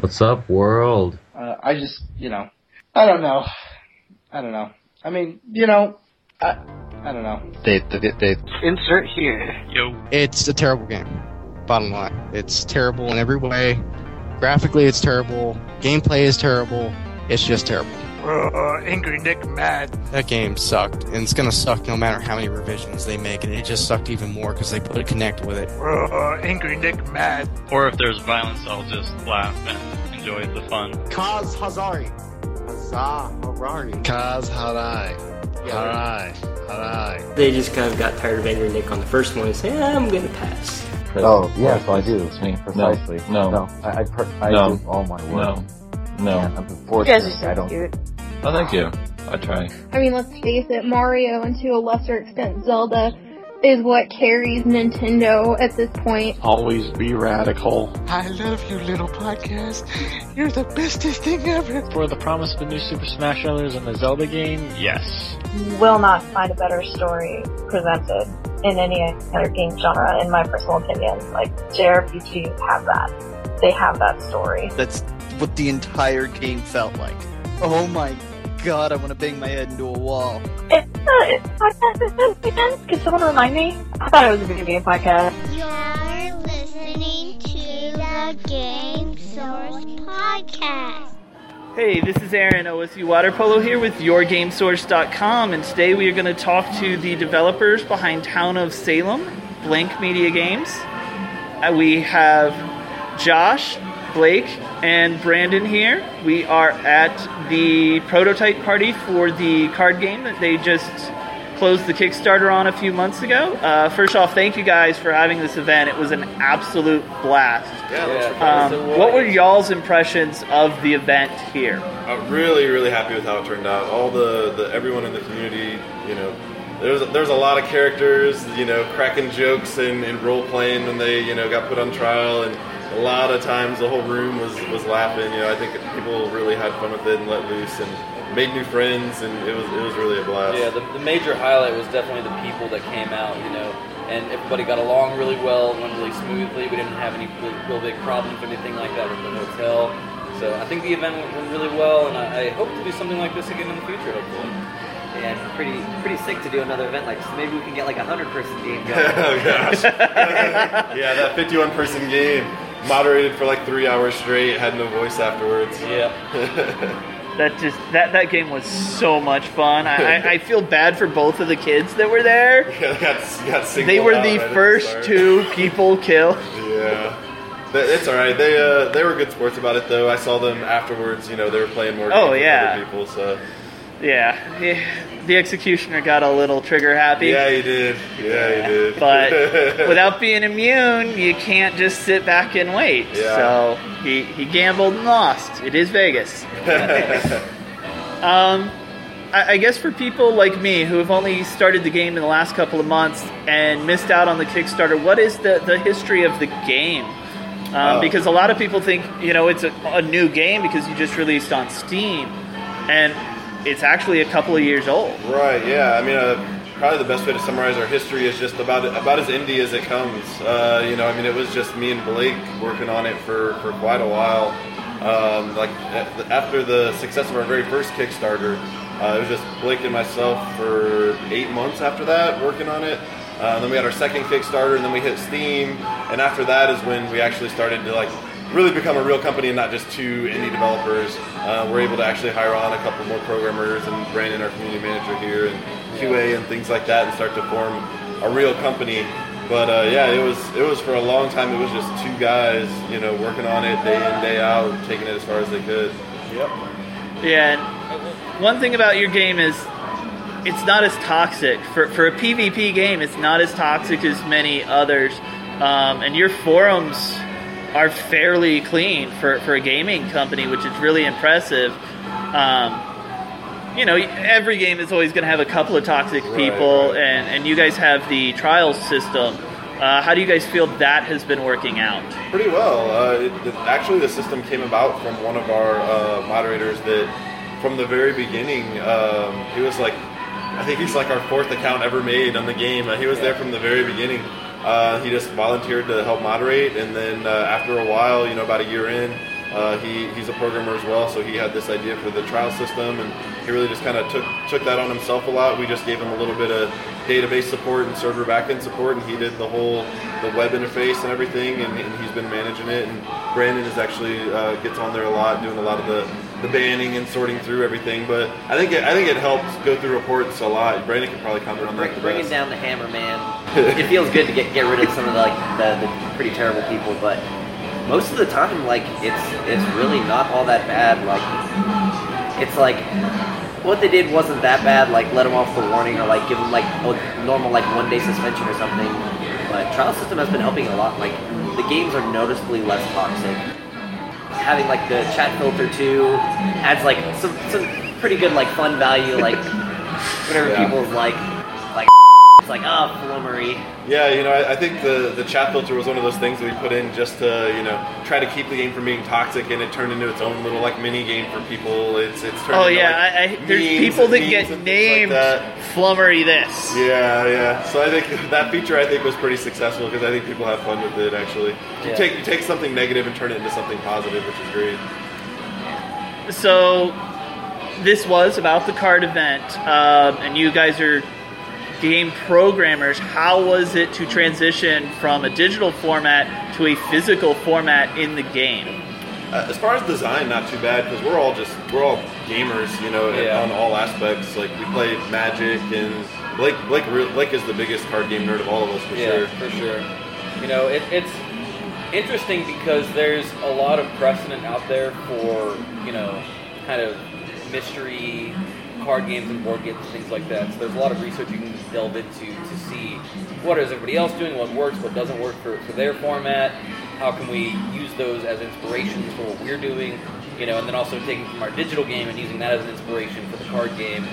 What's up, world? Uh, I just, you know, I don't know. I don't know. I mean, you know, I, I don't know. They, they, they, Insert here. Yo. it's a terrible game. Bottom line, it's terrible in every way. Graphically, it's terrible. Gameplay is terrible. It's just terrible. Uh, Angry Nick mad. That game sucked, and it's gonna suck no matter how many revisions they make, and it just sucked even more because they put a Kinect with it. Uh, Angry Nick mad. Or if there's violence, I'll just laugh and enjoy the fun. Kaz Hazari. Hazar Harari. Kaz Harai. Yeah. Harai. Harai. They just kind of got tired of Angry Nick on the first one and say, eh, I'm gonna pass. Oh, yeah, so I do. It's me, precisely. No. No, I, I, per- I No. do all my work. No. No. And You guys unfortunately, are I so don't. cute. Oh, thank you. I try. I mean, let's face it, Mario and to a lesser extent Zelda is what carries Nintendo at this point. Always be radical. I love you, little podcast. You're the bestest thing ever. For the promise of a new Super Smash Bros. and the Zelda game, yes. Will not find a better story presented in any other game genre, in my personal opinion. Like, JRPGs have that. They have that story. That's what the entire game felt like. Oh my god, I want to bang my head into a wall. It's, uh, a podcast again? Can someone remind me? I thought it was a video game podcast. You're listening to the Game Source Podcast. Hey, this is Aaron OSU Water Polo here with YourGameSource.com, and today we are going to talk to the developers behind Town of Salem, Blank Media Games. Uh, we have Josh, Blake, and Brandon here. We are at the prototype party for the card game that they just closed the Kickstarter on a few months ago. Uh, first off, thank you guys for having this event. It was an absolute blast. Um, what were y'all's impressions of the event here? I'm really, really happy with how it turned out. All the, the everyone in the community, you know, there's there's a lot of characters, you know, cracking jokes and, and role playing when they, you know, got put on trial, and a lot of times the whole room was was laughing. You know, I think people really had fun with it and let loose and made new friends, and it was it was really a blast. Yeah, the, the major highlight was definitely the people that came out, you know, and everybody got along really well, went really smoothly. We didn't have any real, real big problems or anything like that at the hotel. So I think the event went, went really well, and I, I hope to do something like this again in the future, hopefully. Yeah, it's pretty pretty sick to do another event like this. Maybe we can get like a hundred person game going. oh gosh. yeah, that 51 person game, moderated for like three hours straight, had no voice afterwards. Yeah. That just that that game was so much fun. I, I, I feel bad for both of the kids that were there. Yeah, they got, got singled They were out the right first start. two people killed. Yeah. But It's all right. They uh, they were good sports about it, though. I saw them afterwards. You know, they were playing more. Oh, yeah. with other people. So Yeah, yeah, the executioner got a little trigger happy. yeah, he did. Yeah, he did. But without being immune, you can't just sit back and wait. Yeah. So he, he gambled and lost. It is Vegas. um, I, I guess for people like me who have only started the game in the last couple of months and missed out on the Kickstarter, what is the, the history of the game? Um, Oh. Because a lot of people think, you know, it's a, a new game because you just released on Steam. And it's actually a couple of years old. Right. Yeah. I mean, uh, probably the best way to summarize our history is just about about as indie as it comes. Uh, you know, I mean, it was just me and Blake working on it for for quite a while. Um, like after the success of our very first Kickstarter, uh, it was just Blake and myself for eight months after that working on it. Uh, then we had our second Kickstarter, and then we hit Steam, and after that is when we actually started to like really become a real company and not just two indie developers. Uh, we're able to actually hire on a couple more programmers and Brandon, our community manager here, and QA and things like that, and start to form a real company. But uh, yeah, it was it was for a long time. It was just two guys, you know, working on it day in day out, taking it as far as they could. Yep. Yeah, and one thing about your game is it's not as toxic. For, for a PvP game, it's not as toxic as many others. Um, and your forums are fairly clean for, for a gaming company, which is really impressive. Um, you know, every game is always going to have a couple of toxic people, And, and you guys have the trials system. Uh, how do you guys feel that has been working out? Pretty well. Uh, it, it- actually, the system came about from one of our uh, moderators that, from the very beginning, um, he was like, I think he's like our fourth account ever made on the game. Uh, he was there from the very beginning. Uh, he just volunteered to help moderate, and then uh, after a while, you know, about a year in, Uh, he, he's a programmer as well, so he had this idea for the trial system, and he really just kind of took took that on himself a lot. We just gave him a little bit of database support and server backend support, and he did the whole the web interface and everything, and, and he's been managing it. And Brandon is actually uh, gets on there a lot, doing a lot of the, the banning and sorting through everything. But I think it, I think it helps go through reports a lot. Brandon could probably comment on that the Bringing best. down the hammer, man. it feels good to get get rid of some of the, like the, the pretty terrible people, but most of the time, like it's it's really not all that bad. Like it's like what they did wasn't that bad. Like let them off the warning or like give them like a normal like one day suspension or something. But trial system has been helping a lot. Like the games are noticeably less toxic. Having like the chat filter too adds like some some pretty good like fun value. Like whatever Yeah. people's like like it's like ah flummery. Yeah, you know, I, I think the the chat filter was one of those things that we put in just to you know try to keep the game from being toxic, and it turned into its own little like mini game for people. It's it's turned Oh into, yeah, like, I, I, there's people that get like named that. Flummery this. Yeah, yeah. So I think that feature I think was pretty successful because I think people have fun with it. Actually, you Yeah. take you take something negative and turn it into something positive, which is great. So this was about the card event, um, and you guys are game programmers. How was it to transition from a digital format to a physical format in the game? Uh, as far as design, not too bad because we're all just we're all gamers, you know, Yeah. on all aspects. Like we play Magic, and Blake Blake Blake is the biggest card game nerd of all of us for yeah, sure. for sure. You know, it, it's interesting because there's a lot of precedent out there for you know, kind of mystery card games and board games and things like that. So there's a lot of research you can delve into to see what is everybody else doing, what works, what doesn't work for, for their format. How can we use those as inspirations for what we're doing? You know, and then also taking from our digital game and using that as an inspiration for the card game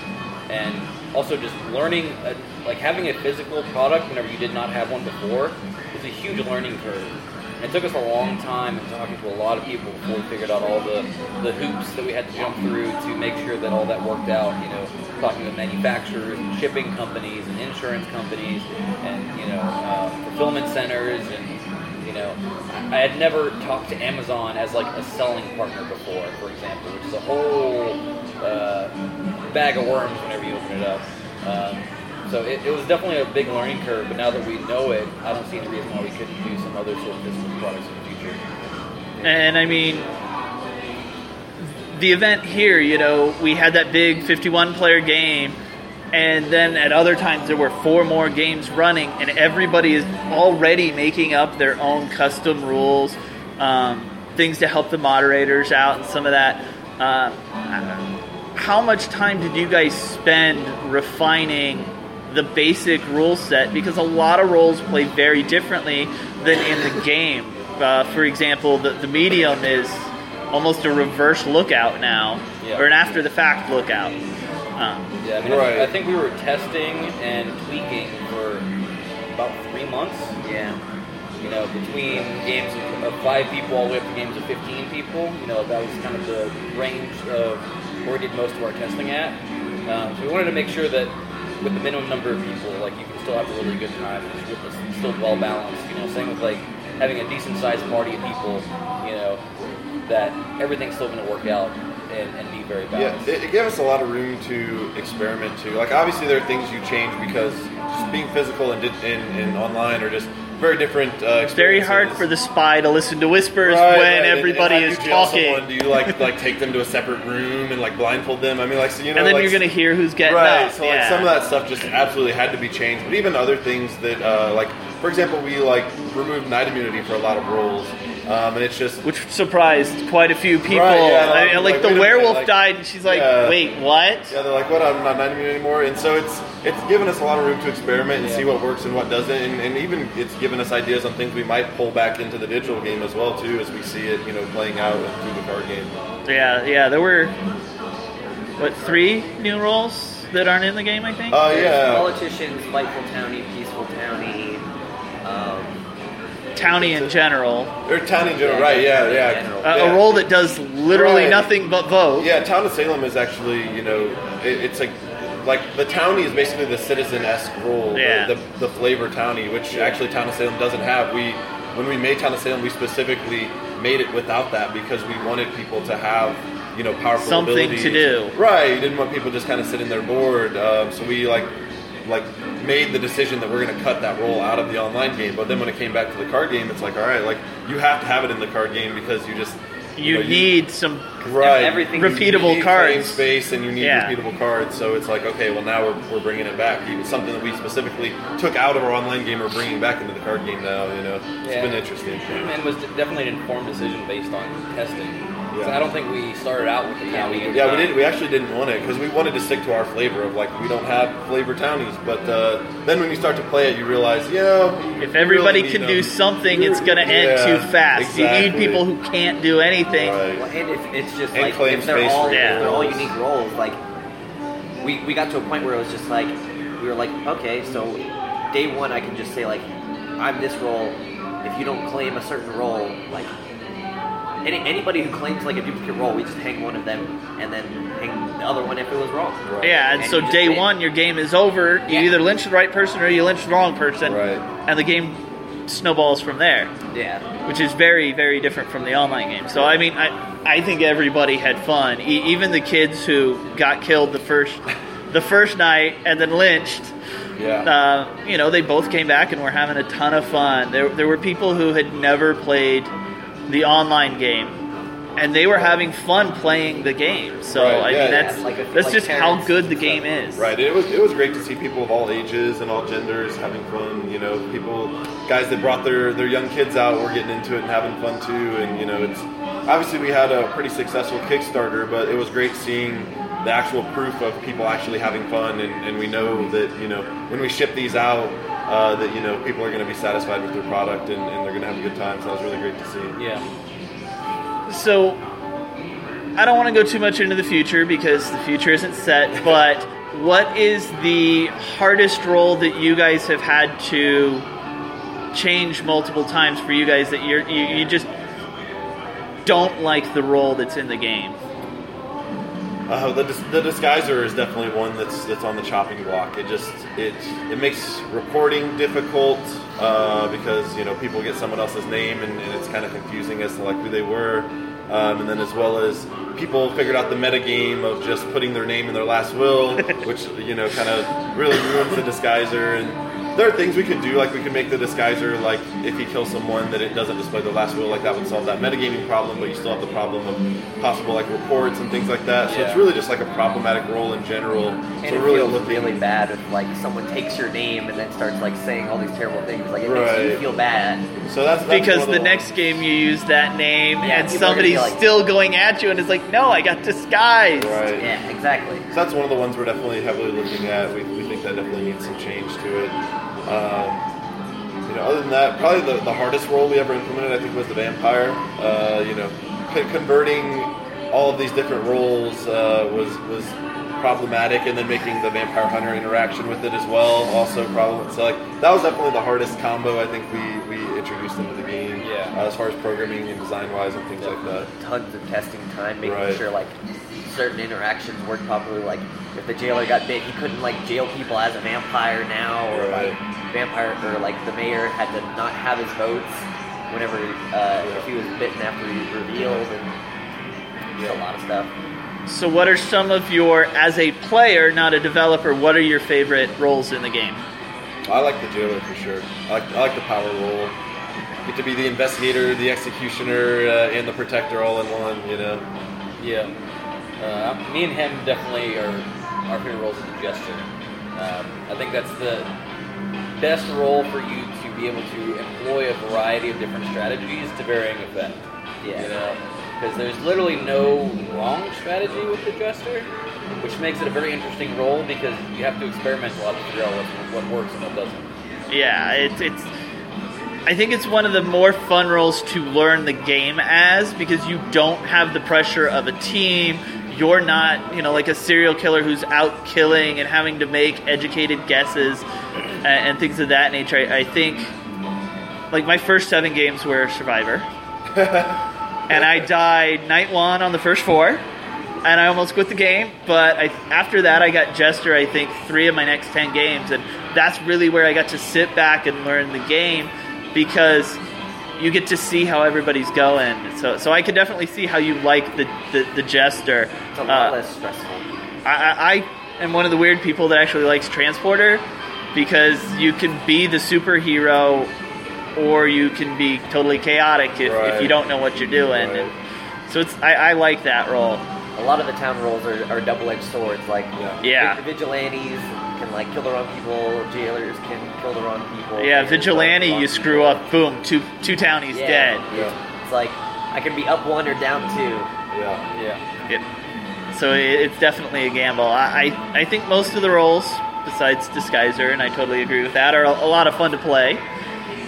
and also just learning, uh like having a physical product whenever you did not have one before is a huge learning curve. It took us a long time and talking to a lot of people before we figured out all the, the hoops that we had to jump through to make sure that all that worked out. You know, talking to manufacturers and shipping companies and insurance companies and you know uh, fulfillment centers and you know, I I had never talked to Amazon as like a selling partner before, for example, which is a whole uh, bag of worms whenever you open it up. Um, so it, it was definitely a big learning curve, but now that we know it, I don't see any reason why we couldn't do some other sort of physical products in the future. And I mean, the event here, you know, we had that big 51 player game, and then at other times there were four more games running, and everybody is already making up their own custom rules, um, things to help the moderators out, and some of that. Uh, how much time did you guys spend refining the basic rule set? Because a lot of roles play very differently than in the game. Uh, for example, the, the medium is almost a reverse lookout now, Yeah. or an after the fact lookout. Um, Yeah, I mean, I- I think we were testing and tweaking for about three months. Yeah. You know, between games of, of five people all the way up to games of 15 people. You know, that was kind of the range of where we did most of our testing at. Um, so we wanted to make sure that with the minimum number of people, like you can still have a really good time. It's, it's still well balanced. You know, same with like having a decent sized party of people. You know, that everything's still going to work out and, and be very Yeah, balanced. it, it gave us a lot of room to experiment too. Like obviously there are things you change because just being physical and, and, and online or just very different uh, it's very hard for the spy to listen to whispers Right, when right, everybody and is talking. Someone? Do you like like take them to a separate room and like blindfold them? I mean, like so you know, and then like, you're going to hear who's getting right. up. So like yeah. some of that stuff just absolutely had to be changed. But even other things that uh, like for example, we like removed night immunity for a lot of roles, um, and it's just which surprised quite a few people. Right, yeah, I- like- like, like, the wait minute, werewolf like- died, and she's like, Yeah. "Wait, what?" Yeah, they're like, "What? I'm not night immune anymore." And so it's it's given us a lot of room to experiment and Yeah. see what works and what doesn't, and, and even it's given us ideas on things we might pull back into the digital game as well too, as we see it, you know, playing out through the card game. Yeah, yeah. There were what three new roles that aren't in the game? I think. Oh There's yeah, Politician, spiteful townie, peaceful townie. Townie in general. or town in general, right? Yeah, yeah. A, yeah. a role that does literally Right. nothing but vote. Yeah, town of Salem is actually, you know, it, it's like like the townie is basically the citizen esque role, the- Yeah. the, the, flavor townie, which actually town of Salem doesn't have. We when we made town of Salem, we specifically made it without that because we wanted people to have you know powerful Something abilities. to do. Right. You didn't want people just kind of sitting there bored. Um, so we like like made the decision that we're going to cut that role out of the online game. But then when it came back to the card game, it's like, all right, like you have to have it in the card game because you just You know, need some right everything You repeatable need cards. claim space and you need Yeah. repeatable cards. So it's like, okay, well now we're, we're bringing it back. It's something that we specifically took out of our online game. We're bringing back into the card game now. You know, it's Yeah. been interesting. And was definitely an informed decision based on testing. So Yeah. I don't think we started out with the townie. at the Yeah, we time. did. We actually didn't want it because we wanted to stick to our flavor of like we don't have flavor townies. But uh, then when you start to play it, you realize, you know, If everybody can do something, it's going to end Yeah, too fast. You need people who can't do anything. Well, and if it's just And like if they're space all for if they're all unique roles, like we we got to a point where it was just like we were like, okay, so day one I can just say like I'm this role. If you don't claim a certain role, like any, anybody who claims like a duplicate role, we just hang one of them and then hang the other one if it was wrong. Yeah, and, so day win. one, your game is over. You either lynch the right person or you lynch the wrong person. Right. And the game snowballs from there. Yeah. Which is very, very different from the online game. So, I mean, I, I think everybody had fun. E- even the kids who got killed the first, the first night and then lynched. Yeah. Uh, you know, they both came back and were having a ton of fun. There, there were people who had never played the online game, and they were having fun playing the game. So Right, I yeah, mean, yeah. that's Like if- that's like just how good the game is. Right. It was it was great to see people of all ages and all genders having fun. You know, people, guys that brought their their young kids out were getting into it and having fun too. And you know, it's obviously we had a pretty successful Kickstarter, but it was great seeing the actual proof of people actually having fun. And, and we know that you know when we ship these out. Uh, that you know people are going to be satisfied with their product and, and they're going to have a good time. So that was really great to see. Yeah. So I don't want to go too much into the future because the future isn't set, but what is the hardest role that you guys have had to change multiple times for you guys that you're you, you just don't like the role that's in the game? Uh, the, the disguiser is definitely one that's that's on the chopping block. It just it it makes reporting difficult uh, because you know people get someone else's name and, and it's kind of confusing as to like who they were, um, and then as well as people figured out the meta game of just putting their name in their last will, which you know kind of really ruins the disguiser. And there are things we could do, like we could make the disguiser like if he kills someone that it doesn't display the last will, like that would solve that metagaming problem. But you still have the problem of possible like reports and things like that. So Yeah. it's really just like a problematic role in general. And so it really feels looking really bad if like someone takes your name and then starts like saying all these terrible things. Like it makes you feel bad. So that's, because the next game you use that name Yeah, and people are gonna somebody's like- still going at you and it's like, no, I got disguised. Right. Yeah, exactly. So that's one of the ones we're definitely heavily looking at. We, we think that definitely needs some change to it. Um, you know, other than that, probably the, the hardest role we ever implemented, I think, was the vampire. Uh, you know, converting all of these different roles uh, was was problematic, and then making the vampire hunter interaction with it as well also problem. So like that was definitely the hardest combo I think we, we introduced into the game. Yeah. Uh, as far as programming and design wise and things like that. Tons of testing time, making Right. sure like certain interactions worked properly. Like if the jailer got bit, he couldn't like jail people as a vampire now, or Right. like vampire, or like the mayor had to not have his votes whenever uh, if he was bitten after he was revealed, and just a lot of stuff. So, what are some of your, as a player, not a developer, what are your favorite roles in the game? I like the jailer for sure. I like, I like the power role. Get to be the investigator, the executioner, uh, and the protector all in one. You know. Yeah. Uh, me and him definitely are our favorite roles as the jester. Um, I think that's the best role for you to be able to employ a variety of different strategies to varying effect. Yeah. You know, because there's literally no wrong strategy with the jester, which makes it a very interesting role because you have to experiment a lot to figure out what, what works and what doesn't. Yeah, it's it's. I think it's one of the more fun roles to learn the game as because you don't have the pressure of a team. You're not, you know, like a serial killer who's out killing and having to make educated guesses and, and things of that nature. I, I think, like my first seven games were Survivor, and I died night one on the first four, and I almost quit the game. But I, after that, I got Jester. I think three of my next ten games, and that's really where I got to sit back and learn the game because you get to see how everybody's going. So so I could definitely see how you like the the, the jester. It's a lot Uh, less stressful. I, I, I am one of the weird people that actually likes transporter because you can be the superhero or you can be totally chaotic if, if you don't know what you're doing. And so it's I, I like that role. A lot of the town roles are, are double-edged swords. Like, Yeah. vi- vigilantes can like kill the wrong people. Jailers can kill the wrong people. Yeah, vigilante, kill you wrong screw up, boom, two two townies Yeah, dead. yeah. It's like I can be up one or down two. Yeah. Yeah. It, so it, it's definitely a gamble. I, I I think most of the roles, besides Disguiser, and I totally agree with that, are a, a lot of fun to play.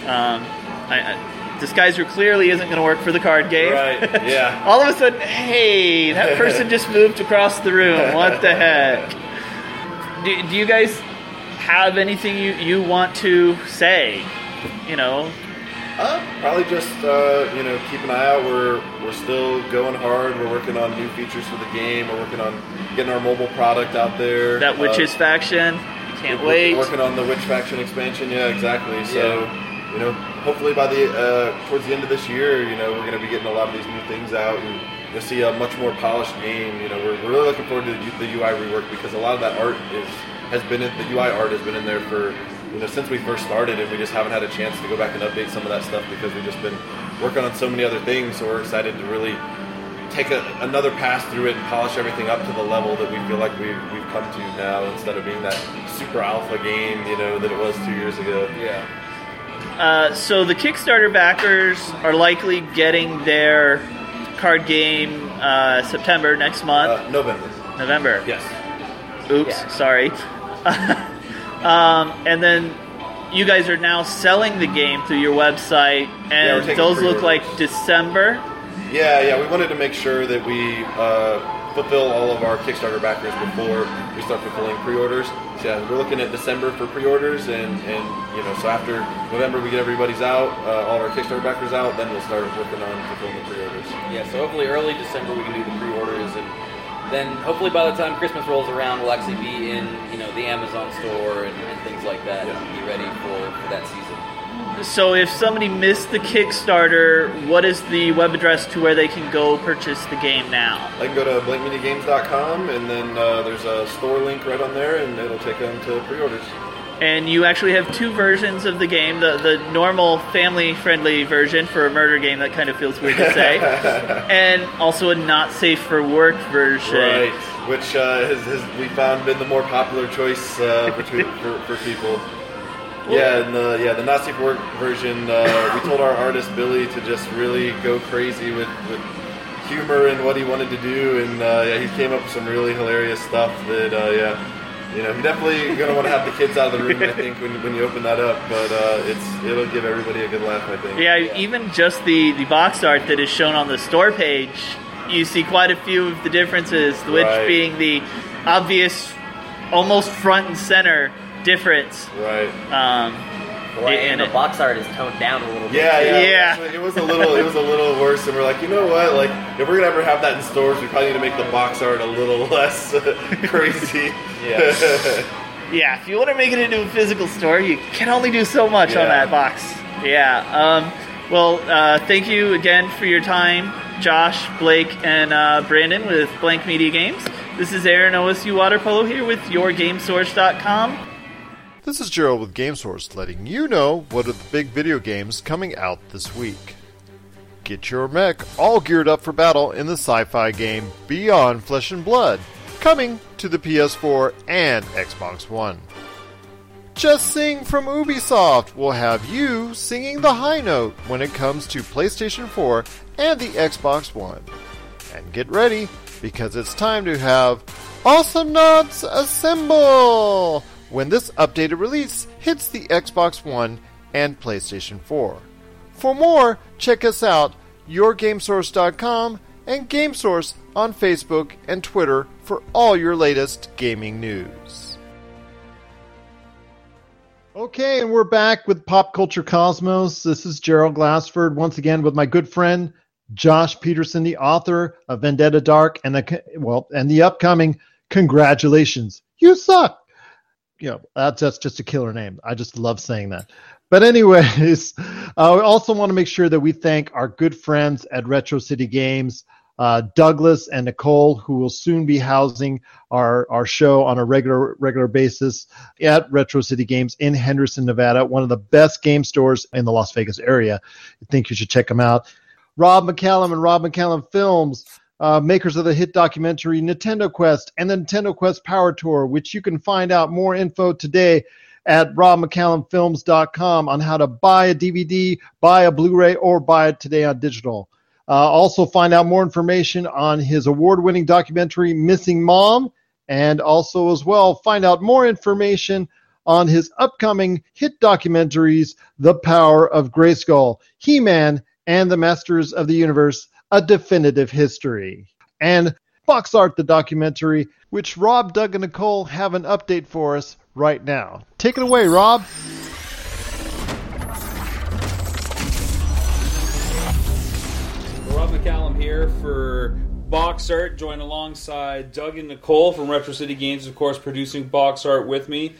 Um, I, I, Disguiser clearly isn't going to work for the card game. Right, yeah. All of a sudden, hey, that person just moved across the room. What the heck? Do, do you guys have anything you, you want to say? You know, Uh, probably just uh, you know keep an eye out. We're we're still going hard. We're working on new features for the game. We're working on getting our mobile product out there. that Witches Uh, faction, can't we're wait. Working on the Witch faction expansion. Yeah, exactly. So you know, hopefully by the uh, towards the end of this year, you know, we're going to be getting a lot of these new things out and. You'll see a much more polished game. You know, we're, we're really looking forward to the, the UI rework because a lot of that art is has been in, the UI art has been in there for you know since we first started, and we just haven't had a chance to go back and update some of that stuff because we've just been working on so many other things. So we're excited to really take a, another pass through it and polish everything up to the level that we feel like we've, we've come to now instead of being that super alpha game, you know, that it was two years ago. Yeah. Uh, so the Kickstarter backers are likely getting their card game uh, September next month. November. November. Yes. Oops, Yeah. sorry. um, and then you guys are now selling the game through your website, and taking those look pre-orders. like December. Yeah, yeah, we wanted to make sure that we uh, fulfill all of our Kickstarter backers before we start fulfilling pre-orders. So yeah, we're looking at December for pre-orders, and, and you know, so after November we get everybody's out, uh, all of our Kickstarter backers out, then we'll start working on fulfilling the pre-orders. Yeah, so hopefully early December we can do the pre-orders, and then hopefully by the time Christmas rolls around, we'll actually be in you know the Amazon store and, and things like that, and be ready for, for that season. So if somebody missed the Kickstarter, what is the web address to where they can go purchase the game now? They can go to blankmediagames.com, and then uh, there's a store link right on there, and it'll take them to pre-orders. And you actually have two versions of the game the, the normal family friendly version for a murder game, that kind of feels weird to say, and also a not safe for work version. Right, which uh, has, has we found been the more popular choice uh, between for, for people. Yeah, and the yeah the Nazi work version. Uh, we told our artist Billy to just really go crazy with, with humor and what he wanted to do, and uh, yeah, he came up with some really hilarious stuff. That uh, yeah, you know, you're definitely gonna want to have the kids out of the room. I think when, when you open that up, but uh, it's it'll give everybody a good laugh. I think. Yeah, even just the, the box art that is shown on the store page, you see quite a few of the differences, which Right. being the obvious, almost front and center difference. Right. Um, Well, in and the it. box art is toned down a little bit. Yeah, yeah, Yeah. Actually, it was a little, it was a little worse, and we're like, you know what? Like, if we're gonna ever have that in stores, we probably need to make the box art a little less crazy. Yeah, yeah. if you want to make it into a physical store, you can only do so much on that box. Yeah. Um, well, uh, thank you again for your time, Josh, Blake, and uh, Brandon with Blank Media Games. This is Aaron OSU Water Polo here with YourGameSource.com. This is Gerald with GameSource letting you know what are the big video games coming out this week. Get your mech all geared up for battle in the sci fi game Beyond Flesh and Blood, coming to the PS4 and Xbox One. Just Sing from Ubisoft will have you singing the high note when it comes to PlayStation 4 and the Xbox One. And get ready because it's time to have Awesomenauts Assemble when this updated release hits the Xbox One and PlayStation 4. For more, check us out yourgamesource.com and GameSource on Facebook and Twitter for all your latest gaming news. Okay, and we're back with Pop Culture Cosmos. This is Gerald Glassford once again with my good friend Josh Peterson, the author of Vendetta Dark and the well and the upcoming Congratulations, You Suck. You know, that's, that's just a killer name. I just love saying that. But anyways, uh, also want to make sure that we thank our good friends at Retro City Games, uh, Douglas and Nicole, who will soon be housing our, our show on a regular regular basis at Retro City Games in Henderson, Nevada, one of the best game stores in the Las Vegas area. I think you should check them out. Rob McCallum and Rob McCallum Films, uh, makers of the hit documentary Nintendo Quest and the Nintendo Quest Power Tour, which you can find out more info today at robmccallumfilms.com on how to buy a DVD, buy a Blu-ray, or buy it today on digital. Uh, also, find out more information on his award-winning documentary Missing Mom, and also as well find out more information on his upcoming hit documentaries, The Power of Grayskull, He-Man, and The Masters of the Universe: A Definitive History, and Box Art, the documentary, which Rob, Doug, and Nicole have an update for us right now. Take it away, Rob. Rob McCallum here for Box Art, joined alongside Doug and Nicole from Retro City Games, of course, producing Box Art with me.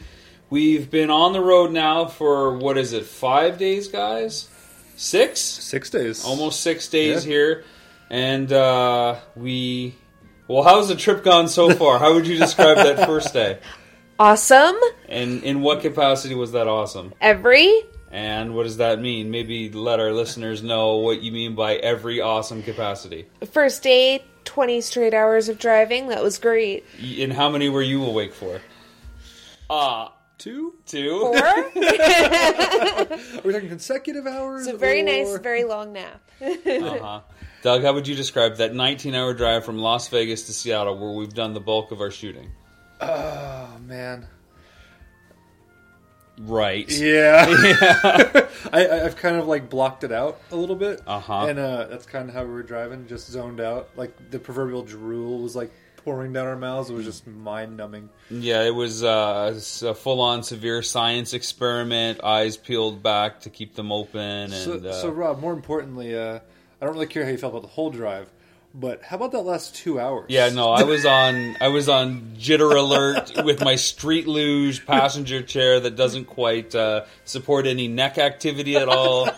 We've been on the road now for what is it, five days, guys? Six? Six days. Almost six days Yeah. here. And uh, we. Well, how's the trip gone so far? How would you describe that first day? Awesome. And in what capacity was that awesome? Every And what does that mean? Maybe let our listeners know what you mean by every awesome capacity. first day, 20 straight hours of driving. That was great. And how many were you awake for? Uh, two? Two? Four? Are we talking consecutive hours? It's a very or- nice, very long nap. uh-huh. Doug, how would you describe that 19 hour drive from Las Vegas to Seattle where we've done the bulk of our shooting? Oh man. Right. Yeah. Yeah. I, I- I've kind of like blocked it out a little bit. Uh-huh. And uh, that's kind of how we were driving, just zoned out. Like the proverbial drool was like pouring down our mouths. It was just mind numbing. Yeah, it was uh, a full on severe science experiment, eyes peeled back to keep them open. And, So, uh, so Rob, more importantly, uh, I don't really care how you felt about the whole drive, but how about that last two hours? Yeah, no, I was on I was on jitter alert with my street luge passenger chair that doesn't quite uh, support any neck activity at all.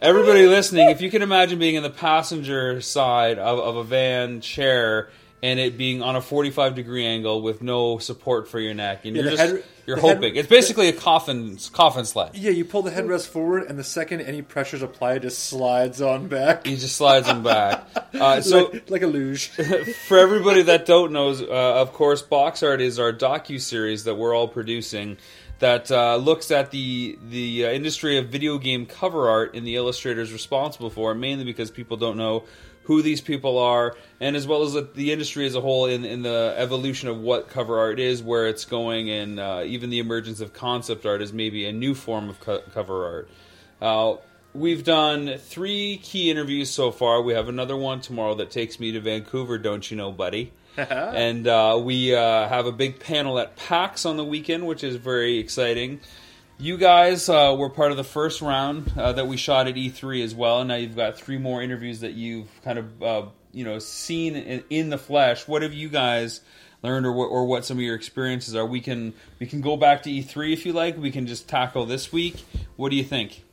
Everybody listening, if you can imagine being in the passenger side of, of a van chair and it being on a 45 degree angle with no support for your neck, and Yeah, you're just head- you're the head- hoping it's basically a coffin coffin sled. Yeah, you pull the headrest forward, and the second any pressure is applied, it just slides on back. He just slides on back. Uh, so like, like a luge. for everybody that don't know, uh, of course, Box Art is our docu series that we're all producing that uh, looks at the the uh, industry of video game cover art and the illustrators responsible for it, mainly because people don't know who these people are, and as well as the- the industry as a whole in, in the evolution of what cover art is, where it's going, and uh, even the emergence of concept art as maybe a new form of co- cover art. Uh, we've done three key interviews so far. We have another one tomorrow that takes me to Vancouver, don't you know, buddy? and uh, we uh, have a big panel at PAX on the weekend, which is very exciting. You guys uh, were part of the first round uh, that we shot at E3 as well. Now you've got three more interviews that you've kind of uh, you know seen in, in the flesh. What have you guys learned, or what, or what some of your experiences are? We can we can go back to E3 if you like. We can just tackle this week. What do you think?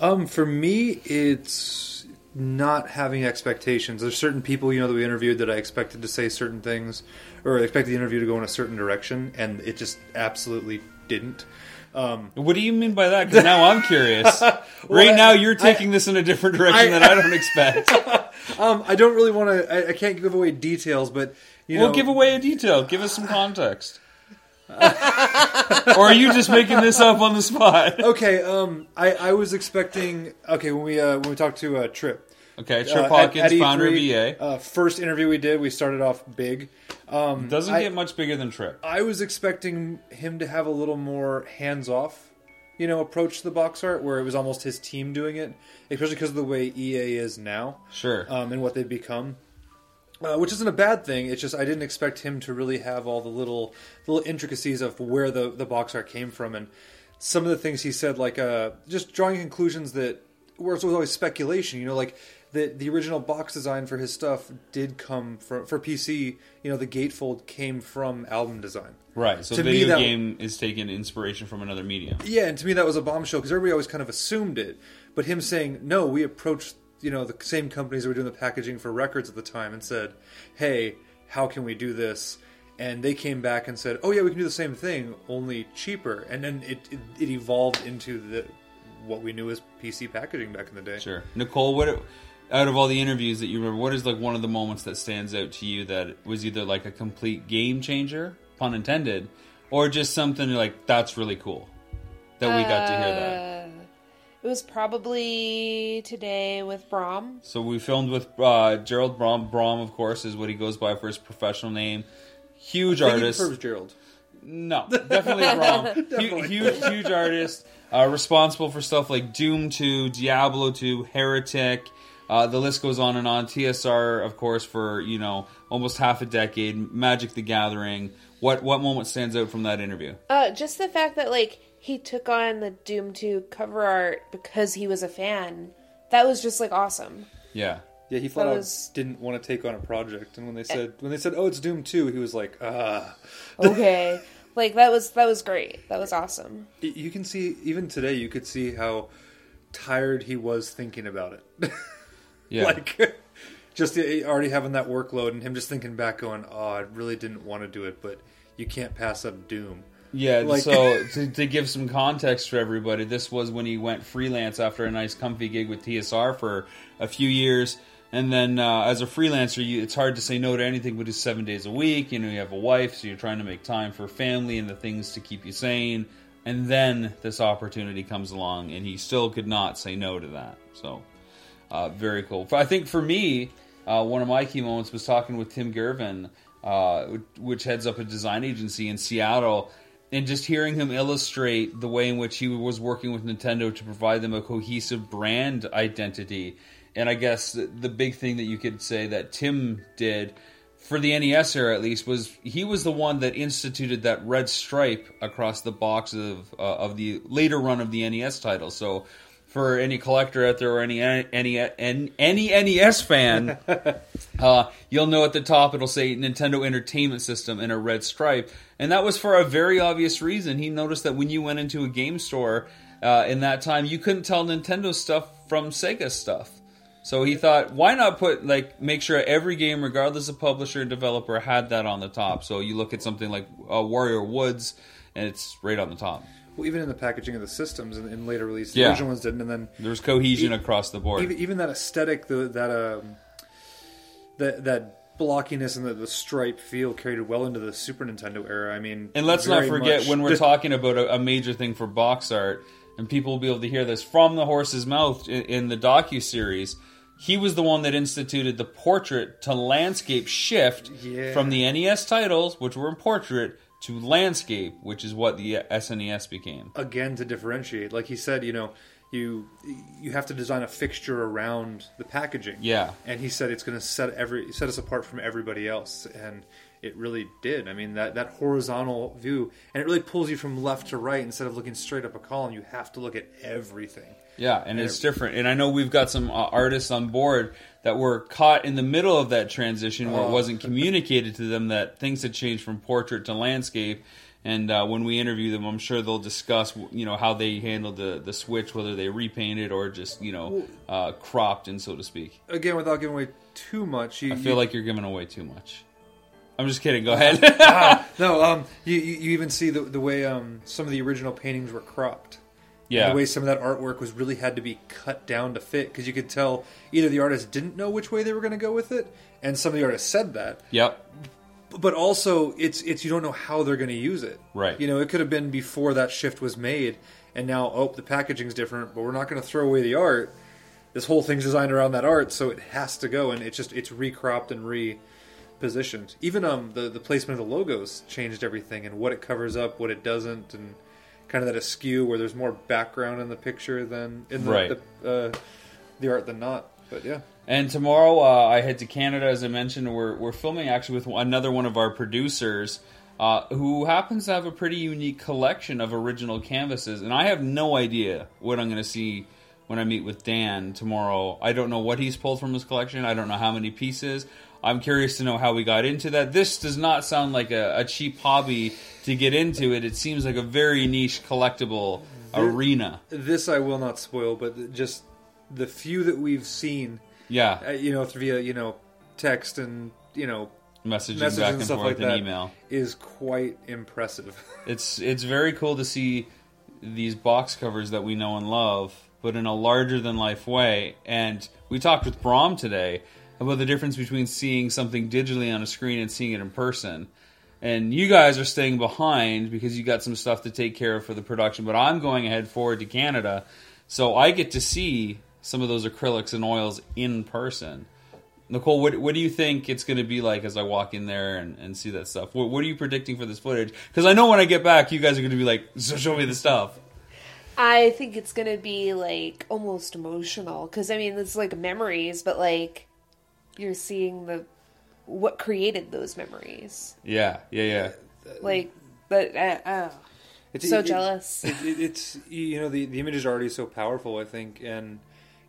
Um, for me, it's not having expectations. There's certain people you know that we interviewed that I expected to say certain things, or expected the interview to go in a certain direction, and it just absolutely didn't. Um, what do you mean by that? Because now I'm curious. Well, right I- now, you're I- taking this in a different direction that I don't expect. um, I don't really want to. I, I can't give away details, but you well, know, give away a detail. Give us some context. or are you just making this up on the spot? okay, um, I, I was expecting. Okay, when we uh, when we talked to uh, Trip. Okay, Trip uh, Hawkins, E3, founder of EA. Uh, first interview we did, we started off big. Um, Doesn't I- get much bigger than Trip. I was expecting him to have a little more hands off, you know, approach to the box art where it was almost his team doing it, especially because of the way EA is now. Sure. Um, and what they've become. Uh, which isn't a bad thing. It's just I didn't expect him to really have all the little little intricacies of where the, the box art came from and some of the things he said, like uh, just drawing conclusions that where it was always speculation. You know, like that the original box design for his stuff did come from for PC. You know, the gatefold came from album design. Right. So To me, that- game is taking inspiration from another medium. Yeah, and to me that was a bombshell because everybody always kind of assumed it. But him saying, "No, we approached you know the same companies that were doing the packaging for records at the time and said, "Hey, how can we do this?" And they came back and said, "Oh yeah, we can do the same thing, only cheaper." And then it it, it evolved into the what we knew as PC packaging back in the day. Sure. Nicole, what out of all the interviews that you remember, what is like one of the moments that stands out to you that was either like a complete game changer, pun intended, or just something you're like that's really cool that we got to hear that. Uh, It was probably today with Brom. So we filmed with uh, Gerald Brom. Brom, of course, is what he goes by for his professional name. Huge I artist. prefers Gerald. No, definitely Brom. Hu- Definitely. huge, huge artist. Uh, responsible for stuff like Doom 2, Diablo 2, Heretic. Uh, the list goes on and on. TSR, of course, for you know almost half a decade. Magic: The Gathering. What what moment stands out from that interview? Uh, just the fact that like he took on the Doom 2 cover art because he was a fan. That was just like awesome. Yeah. Yeah, he flat That out was- didn't want to take on a project, and when they said when they said, "Oh, it's Doom 2, he was like, "Ah." Okay. like that was that was great. That was awesome. You can see even today. You could see how tired he was thinking about it. Yeah. like just already having that workload, and him just thinking back, going, "Oh, I really didn't want to do it, but you can't pass up Doom." Yeah, Like- so to, to give some context for everybody, this was when he went freelance after a nice, comfy gig with TSR for a few years. And then uh, as a freelancer, you, it's hard to say no to anything but it's seven days a week. You know, you have a wife, so you're trying to make time for family and the things to keep you sane. And then this opportunity comes along, and he still could not say no to that. So, uh, very cool. I think for me, uh, one of my key moments was talking with Tim Girvin, uh, which heads up a design agency in Seattle, and just hearing him illustrate the way in which he was working with Nintendo to provide them a cohesive brand identity. And I guess the, big thing that you could say that Tim did for the NES era, at least, was he was the one that instituted that red stripe across the box of uh, of the later run of the NES title. So for any collector out there or any any any, any NES fan, uh, you'll know at the top it'll say Nintendo Entertainment System in a red stripe, and that was for a very obvious reason. He noticed that when you went into a game store uh, in that time, you couldn't tell Nintendo stuff from Sega stuff. So he thought, why not put like make sure every game, regardless of publisher and developer, had that on the top. So you look at something like uh, Wario's Woods, and it's right on the top. Well, even in the packaging of the systems in, in later releases, Yeah. the original ones didn't, and then There's cohesion e- across the board. Even, even that aesthetic, the, that um, that that blockiness and the, the stripe feel carried well into the Super Nintendo era. I mean, And let's not forget much- when we're talking about a, a major thing for box art, and people will be able to hear this from the horse's mouth in, in the docu series. He was the one that instituted the portrait to landscape shift Yeah. from the NES titles, which were in portrait, to landscape, which is what the SNES became. again to differentiate. Like he said, you know, you you have to design a fixture around the packaging. Yeah. and he said it's going to set every set us apart from everybody else, and it really did. I mean that that horizontal view, and it really pulls you from left to right instead of looking straight up a column. You have to look at everything. Yeah, and it's different. And I know we've got some uh, artists on board that were caught in the middle of that transition where it Oh. wasn't communicated to them that things had changed from portrait to landscape. And uh, when we interview them, I'm sure they'll discuss, you know, how they handled the, the switch, whether they repainted or just, you know, uh, cropped in, so to speak. Again, without giving away too much, you, I feel you- like you're giving away too much. I'm just kidding. Go ahead. Ah, no, um, you, you even see the the way um some of the original paintings were cropped. Yeah. The way some of that artwork was really had to be cut down to fit because you could tell either the artist didn't know which way they were going to go with it, and some of the artists said that. Yep. But also, it's it's you don't know how they're going to use it. Right. You know, it could have been before that shift was made, and now oh, the packaging's different, but we're not going to throw away the art. This whole thing's designed around that art, so it has to go, and it's just it's recropped and repositioned. Even um the the placement of the logos changed everything and what it covers up, what it doesn't, and kind of that askew where there's more background in the picture than in the Right. the, uh, the art than not. But yeah. And tomorrow uh, I head to Canada, as I mentioned. We're we're filming actually with another one of our producers, uh, who happens to have a pretty unique collection of original canvases, and I have no idea what I'm going to see when I meet with Dan tomorrow. I don't know what he's pulled from his collection. I don't know how many pieces. I'm curious to know how we got into that. This does not sound like a, a cheap hobby to get into it. It seems like a very niche collectible arena. This I will not spoil, but just the few that we've seen. Yeah. uh, you know, via you know text and you know Messaging messages back and and stuff forth like and that email. is quite impressive. It's it's very cool to see these box covers that we know and love, but in a larger than life way. And we talked with Brom today about the difference between seeing something digitally on a screen and seeing it in person. And you guys are staying behind because you got some stuff to take care of for the production, but I'm going ahead forward to Canada, so I get to see some of those acrylics and oils in person. Nicole, what, what do you think it's going to be like as I walk in there and, and see that stuff? What, what are you predicting for this footage? Because I know when I get back, you guys are going to be like, so show me the stuff. I think it's gonna be like almost emotional because I mean it's like memories, but like you're seeing the what created those memories. Yeah, yeah, yeah. Like, but uh, oh, so it- jealous. It, it, it's you know the the image is already so powerful. I think, and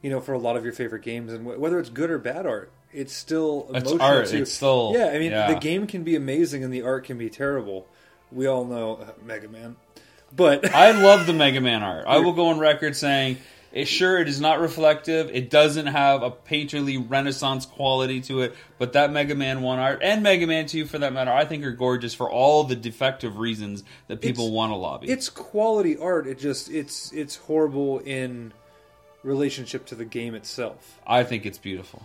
you know for a lot of your favorite games, and whether it's good or bad art, it's still It's emotional art, too. it's still- yeah. I mean, yeah. the game can be amazing and the art can be terrible. We all know uh, Mega Man, but I love the Mega Man art. I will go on record saying, it, sure, it is not reflective. It doesn't have a painterly Renaissance quality to it, but that Mega Man 1 art, and Mega Man 2 for that matter, I think are gorgeous for all the defective reasons that people It's- want to lobby. it's quality art. It just it's it's horrible in relationship to the game itself. I think it's beautiful.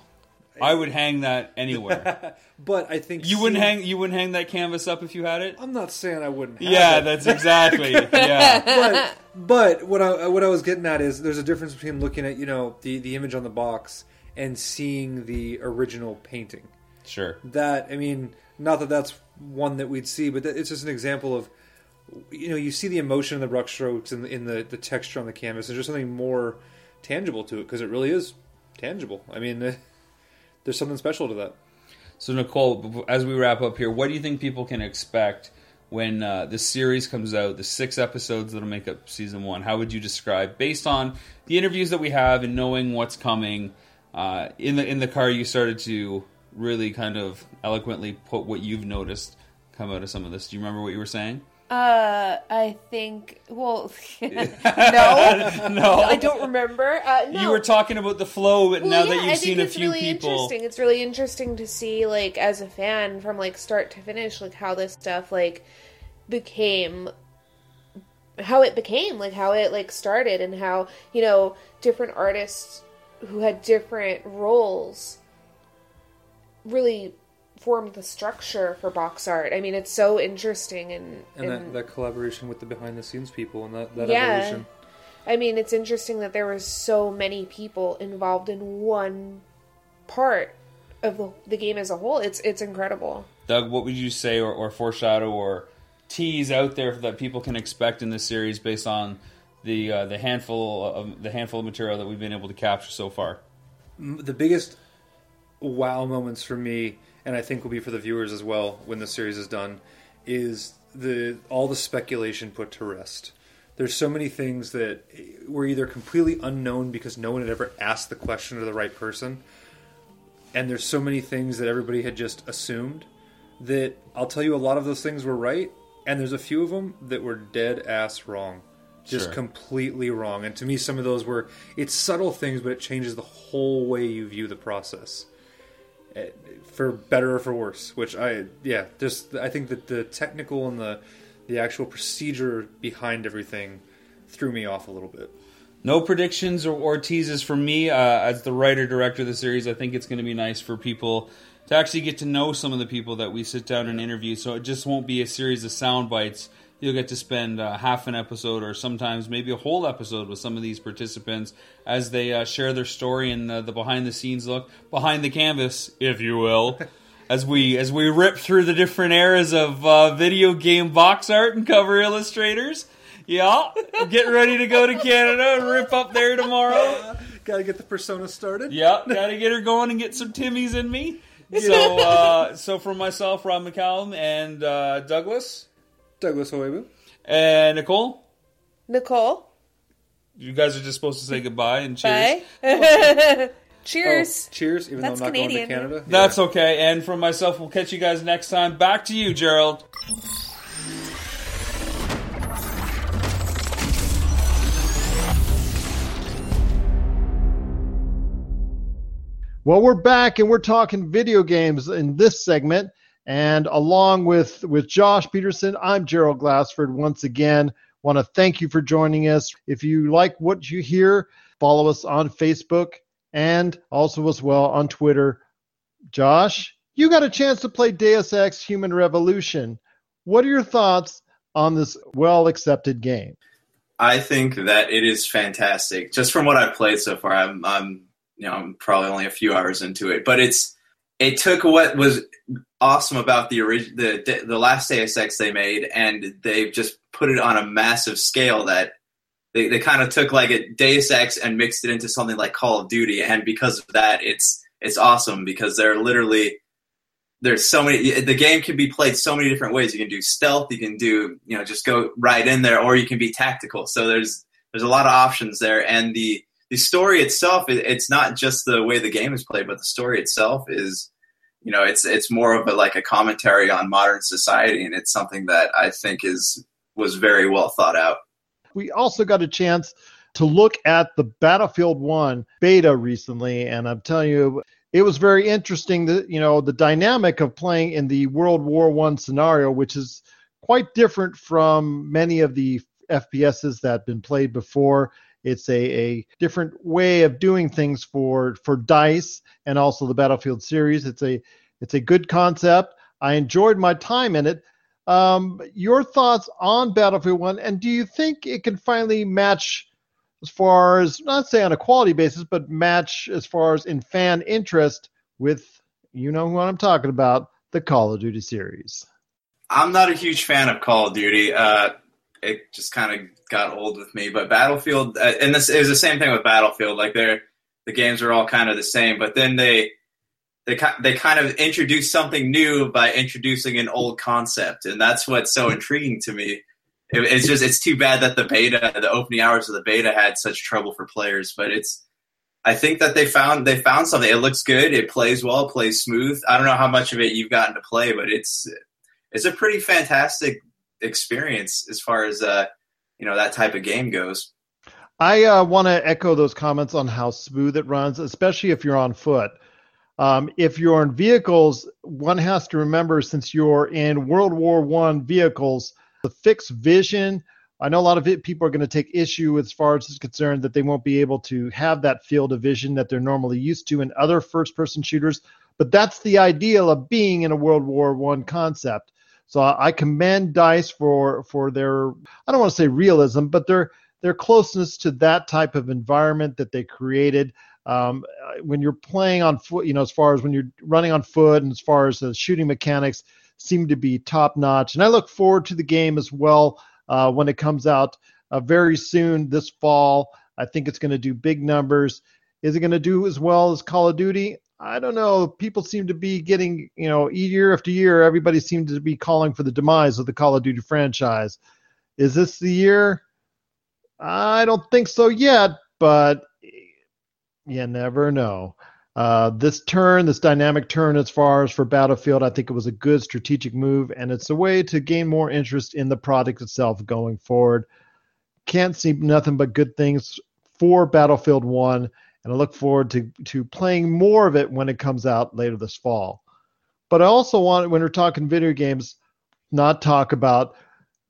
I would hang that anywhere. But I think you wouldn't hang you wouldn't hang that canvas up if you had it. I'm not saying I wouldn't. have Yeah, it. that's exactly- yeah. but but what I what I was getting at is there's a difference between looking at you know the the image on the box and seeing the original painting. Sure. That I mean, not that that's one that we'd see, but that, it's just an example of you know you see the emotion in the brushstrokes and in the the texture on the canvas. There's just something more tangible to it because it really is tangible. I mean, there's something special to that. So Nicole, as we wrap up here, what do you think people can expect when uh, the series comes out? The six episodes that'll make up season one. How would you describe, based on the interviews that we have and knowing what's coming? Uh, in the in the car, you started to really kind of eloquently put what you've noticed come out of some of this. Do you remember what you were saying? Uh, I think. Well, no, No. I don't remember. Uh, no. You were talking about the flow, but Well, now yeah, that you've think seen a it's few really people, Interesting. It's really interesting to see, like, as a fan, from like start to finish, like how this stuff like became, how it became, like how it like started, and how you know different artists who had different roles really formed the structure for box art. I mean, it's so interesting and, And and that, that collaboration with the behind the scenes people and that, that yeah. evolution. I mean, it's interesting that there was so many people involved in one part of the, the game as a whole. It's it's incredible. Doug, what would you say or, or foreshadow or tease out there that people can expect in this series based on the uh, the handful of the handful of material that we've been able to capture so far? The biggest wow moments for me, and I think will be for the viewers as well when the series is done, is the all the speculation put to rest. There's so many things that were either completely unknown because no one had ever asked the question to the right person, and there's so many things that everybody had just assumed that I'll tell you a lot of those things were right, and there's a few of them that were dead ass wrong. Just Sure. completely wrong. And to me, some of those were it's subtle things, but it changes the whole way you view the process, for better or for worse. Which I yeah, just I think that the technical and the the actual procedure behind everything threw me off a little bit. No predictions or, or teases from me uh, as the writer director of the series. I think it's going to be nice for people to actually get to know some of the people that we sit down and interview. So it just won't be a series of sound bites. You'll get to spend uh, half an episode or sometimes maybe a whole episode with some of these participants as they uh, share their story and uh, the behind the scenes look, behind the canvas, if you will. As we as we rip through the different eras of uh, video game box art and cover illustrators, yeah, get ready to go to Canada and rip up there tomorrow. Gotta get the persona started. Yeah, gotta get her going and get some Timmies in me. So, uh, so from myself, Rob McCallum, and uh, Douglas, Douglas Hoibu, and Nicole, Nicole, You guys are just supposed to say goodbye and cheers. Bye. Cheers. Oh, cheers, even That's though I'm not Canadian. going to Canada. That's okay. And from myself, we'll catch you guys next time. Back to you, Gerald. Well, we're back and we're talking video games in this segment. And along with, with Josh Peterson, I'm Gerald Glassford once again. Want to thank you for joining us. If you like what you hear, follow us on Facebook and also as well on Twitter. Josh, you got a chance to play Deus Ex Human Revolution. What are your thoughts on this well accepted game? I think that it is fantastic. Just from what I've played so far, I'm, I'm, you know, I'm probably only a few hours into it, but it's, it took what was awesome about the original, the the last Deus Ex they made, and they've just put it on a massive scale that they, they kind of took like a Deus Ex and mixed it into something like Call of Duty, and because of that, it's it's awesome because they're literally there's so many the game can be played so many different ways. You can do stealth, you can do you know just go right in there, or you can be tactical. So there's there's a lot of options there, and the the story itself it, it's not just the way the game is played, but the story itself is you know it's it's more of a like a commentary on modern society, and it's something that I think is was very well thought out. We also got a chance to look at the Battlefield 1 beta recently, and I'm telling you, it was very interesting that you know the dynamic of playing in the World War One scenario, which is quite different from many of the FPSs that have been played before. It's a, a different way of doing things for for Dice and also the Battlefield series. It's a it's a good concept. I enjoyed my time in it. Um, your thoughts on Battlefield One, and do you think it can finally match as far as not say on a quality basis, but match as far as in fan interest with you know what I'm talking about, the Call of Duty series? I'm not a huge fan of Call of Duty. Uh, it just kind of got old with me. But Battlefield, uh, and this is the same thing with Battlefield. Like they're the games are all kind of the same, but then they they they kind of introduce something new by introducing an old concept, and that's what's so intriguing to me. It, it's just it's too bad that the beta, the opening hours of the beta, had such trouble for players. But it's I think that they found they found something. It looks good. It plays well. It plays smooth. I don't know how much of it you've gotten to play, but it's it's a pretty fantastic experience as far as uh, you know that type of game goes. I uh, want to echo those comments on how smooth it runs, especially if you're on foot. Um, if you're in vehicles, one has to remember since you're in World War One vehicles, the fixed vision. I know a lot of it, people are going to take issue as far as is concerned that they won't be able to have that field of vision that they're normally used to in other first-person shooters. But that's the ideal of being in a World War One concept. So I commend Dice for for their I don't want to say realism, but their their closeness to that type of environment that they created. Um, when you're playing on foot, you know, as far as when you're running on foot and as far as the shooting mechanics seem to be top notch. And I look forward to the game as well uh, when it comes out uh, very soon this fall. I think it's going to do big numbers. Is it going to do as well as Call of Duty? I don't know. People seem to be getting, you know, year after year, everybody seems to be calling for the demise of the Call of Duty franchise. Is this the year? I don't think so yet, but you never know. Uh, this turn, this dynamic turn, as far as for Battlefield, I think it was a good strategic move, and it's a way to gain more interest in the product itself going forward. Can't see nothing but good things for Battlefield 1 and I look forward to to playing more of it when it comes out later this fall. But I also want, when we're talking video games, not talk about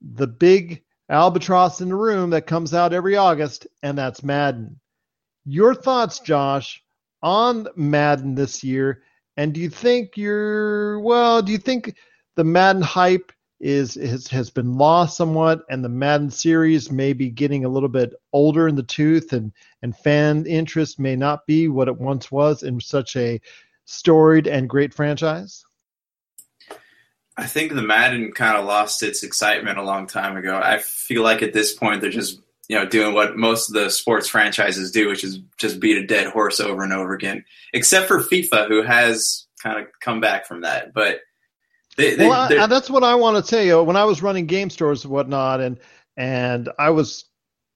the big albatross in the room that comes out every August, and that's Madden. Your thoughts, Josh, on Madden this year, and do you think you're well? Do you think the Madden hype is has, has been lost somewhat, and the Madden series may be getting a little bit older in the tooth, and and fan interest may not be what it once was in such a storied and great franchise. I think the Madden kind of lost its excitement a long time ago. I feel like at this point they're just you know doing what most of the sports franchises do, which is just beat a dead horse over and over again. Except for FIFA, who has kind of come back from that, but they, they, well, I, that's what I want to tell you. When I was running game stores and whatnot, and and I was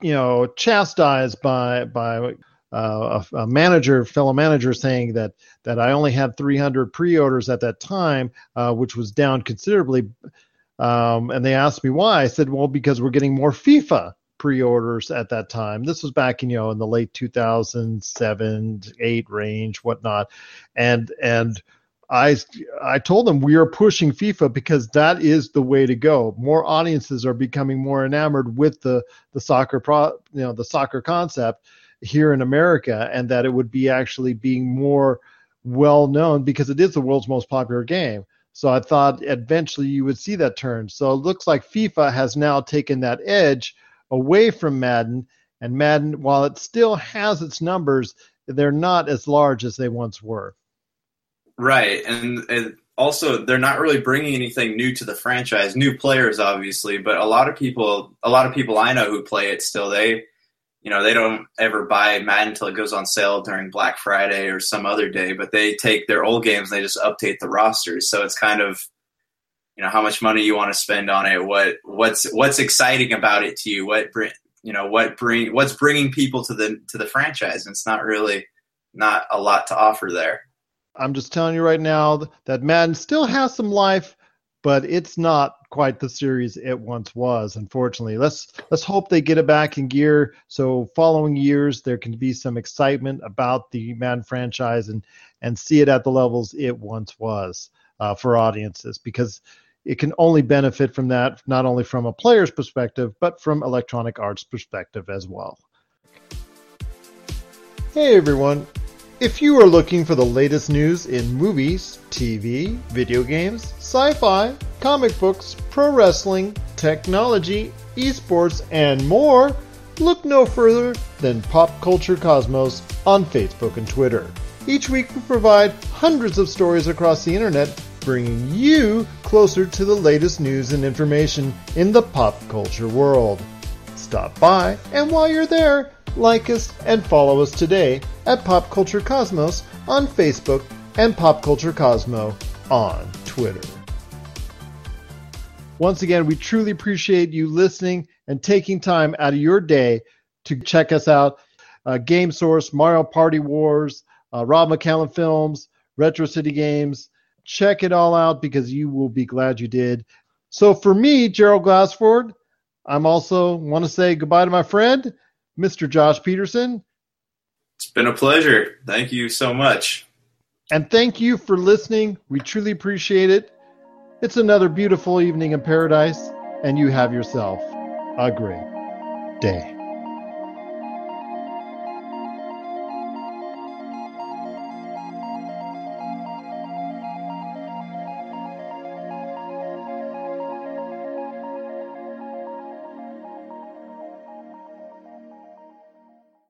you know, chastised by by uh, a, a, manager, fellow manager, saying that that I only had 300 pre-orders at that time, uh, which was down considerably. Um, and they asked me why. I said, well, because we're getting more FIFA pre-orders at that time. This was back in you know in the late 2007, eight range, whatnot, and and I I told them we are pushing FIFA because that is the way to go. More audiences are becoming more enamored with the the soccer pro, you know the soccer concept here in America, and that it would be actually being more well known because it is the world's most popular game. So I thought eventually you would see that turn. So it looks like FIFA has now taken that edge away from Madden, and Madden, while it still has its numbers, they're not as large as they once were. Right, and, and, also they're not really bringing anything new to the franchise. New players, obviously, but a lot of people, a lot of people I know who play it still, they, you know, they don't ever buy Madden until it goes on sale during Black Friday or some other day. But they take their old games, and they just update the rosters. So it's kind of, you know, how much money you want to spend on it. What what's what's exciting about it to you? What bring you know, what bring what's bringing people to the to the franchise? And it's not really not a lot to offer there. I'm just telling you right now that Madden still has some life, but it's not quite the series it once was. Unfortunately, let's let's hope they get it back in gear. So following years, there can be some excitement about the Madden franchise and and see it at the levels it once was uh, for audiences because it can only benefit from that not only from a player's perspective but from electronic arts perspective as well hey everyone if you are looking for the latest news in movies, TV, video games, sci fi, comic books, pro wrestling, technology, esports, and more, look no further than Pop Culture Cosmos on Facebook and Twitter. Each week we provide hundreds of stories across the internet, bringing you closer to the latest news and information in the pop culture world. Stop by, and while you're there, like us, and follow us today at Pop Culture Cosmos on Facebook and Pop Culture Cosmo on Twitter. Once again, we truly appreciate you listening and taking time out of your day to check us out. Uh, Game Source, Mario Party Wars, uh, Rob McCallum Films, Retro City Games. Check it all out because you will be glad you did. So for me, Gerald Glassford, I'm also want to say goodbye to my friend Mr. Josh Peterson. It's been a pleasure. Thank you so much. And thank you for listening. We truly appreciate it. It's another beautiful evening in paradise, and you have yourself a great day.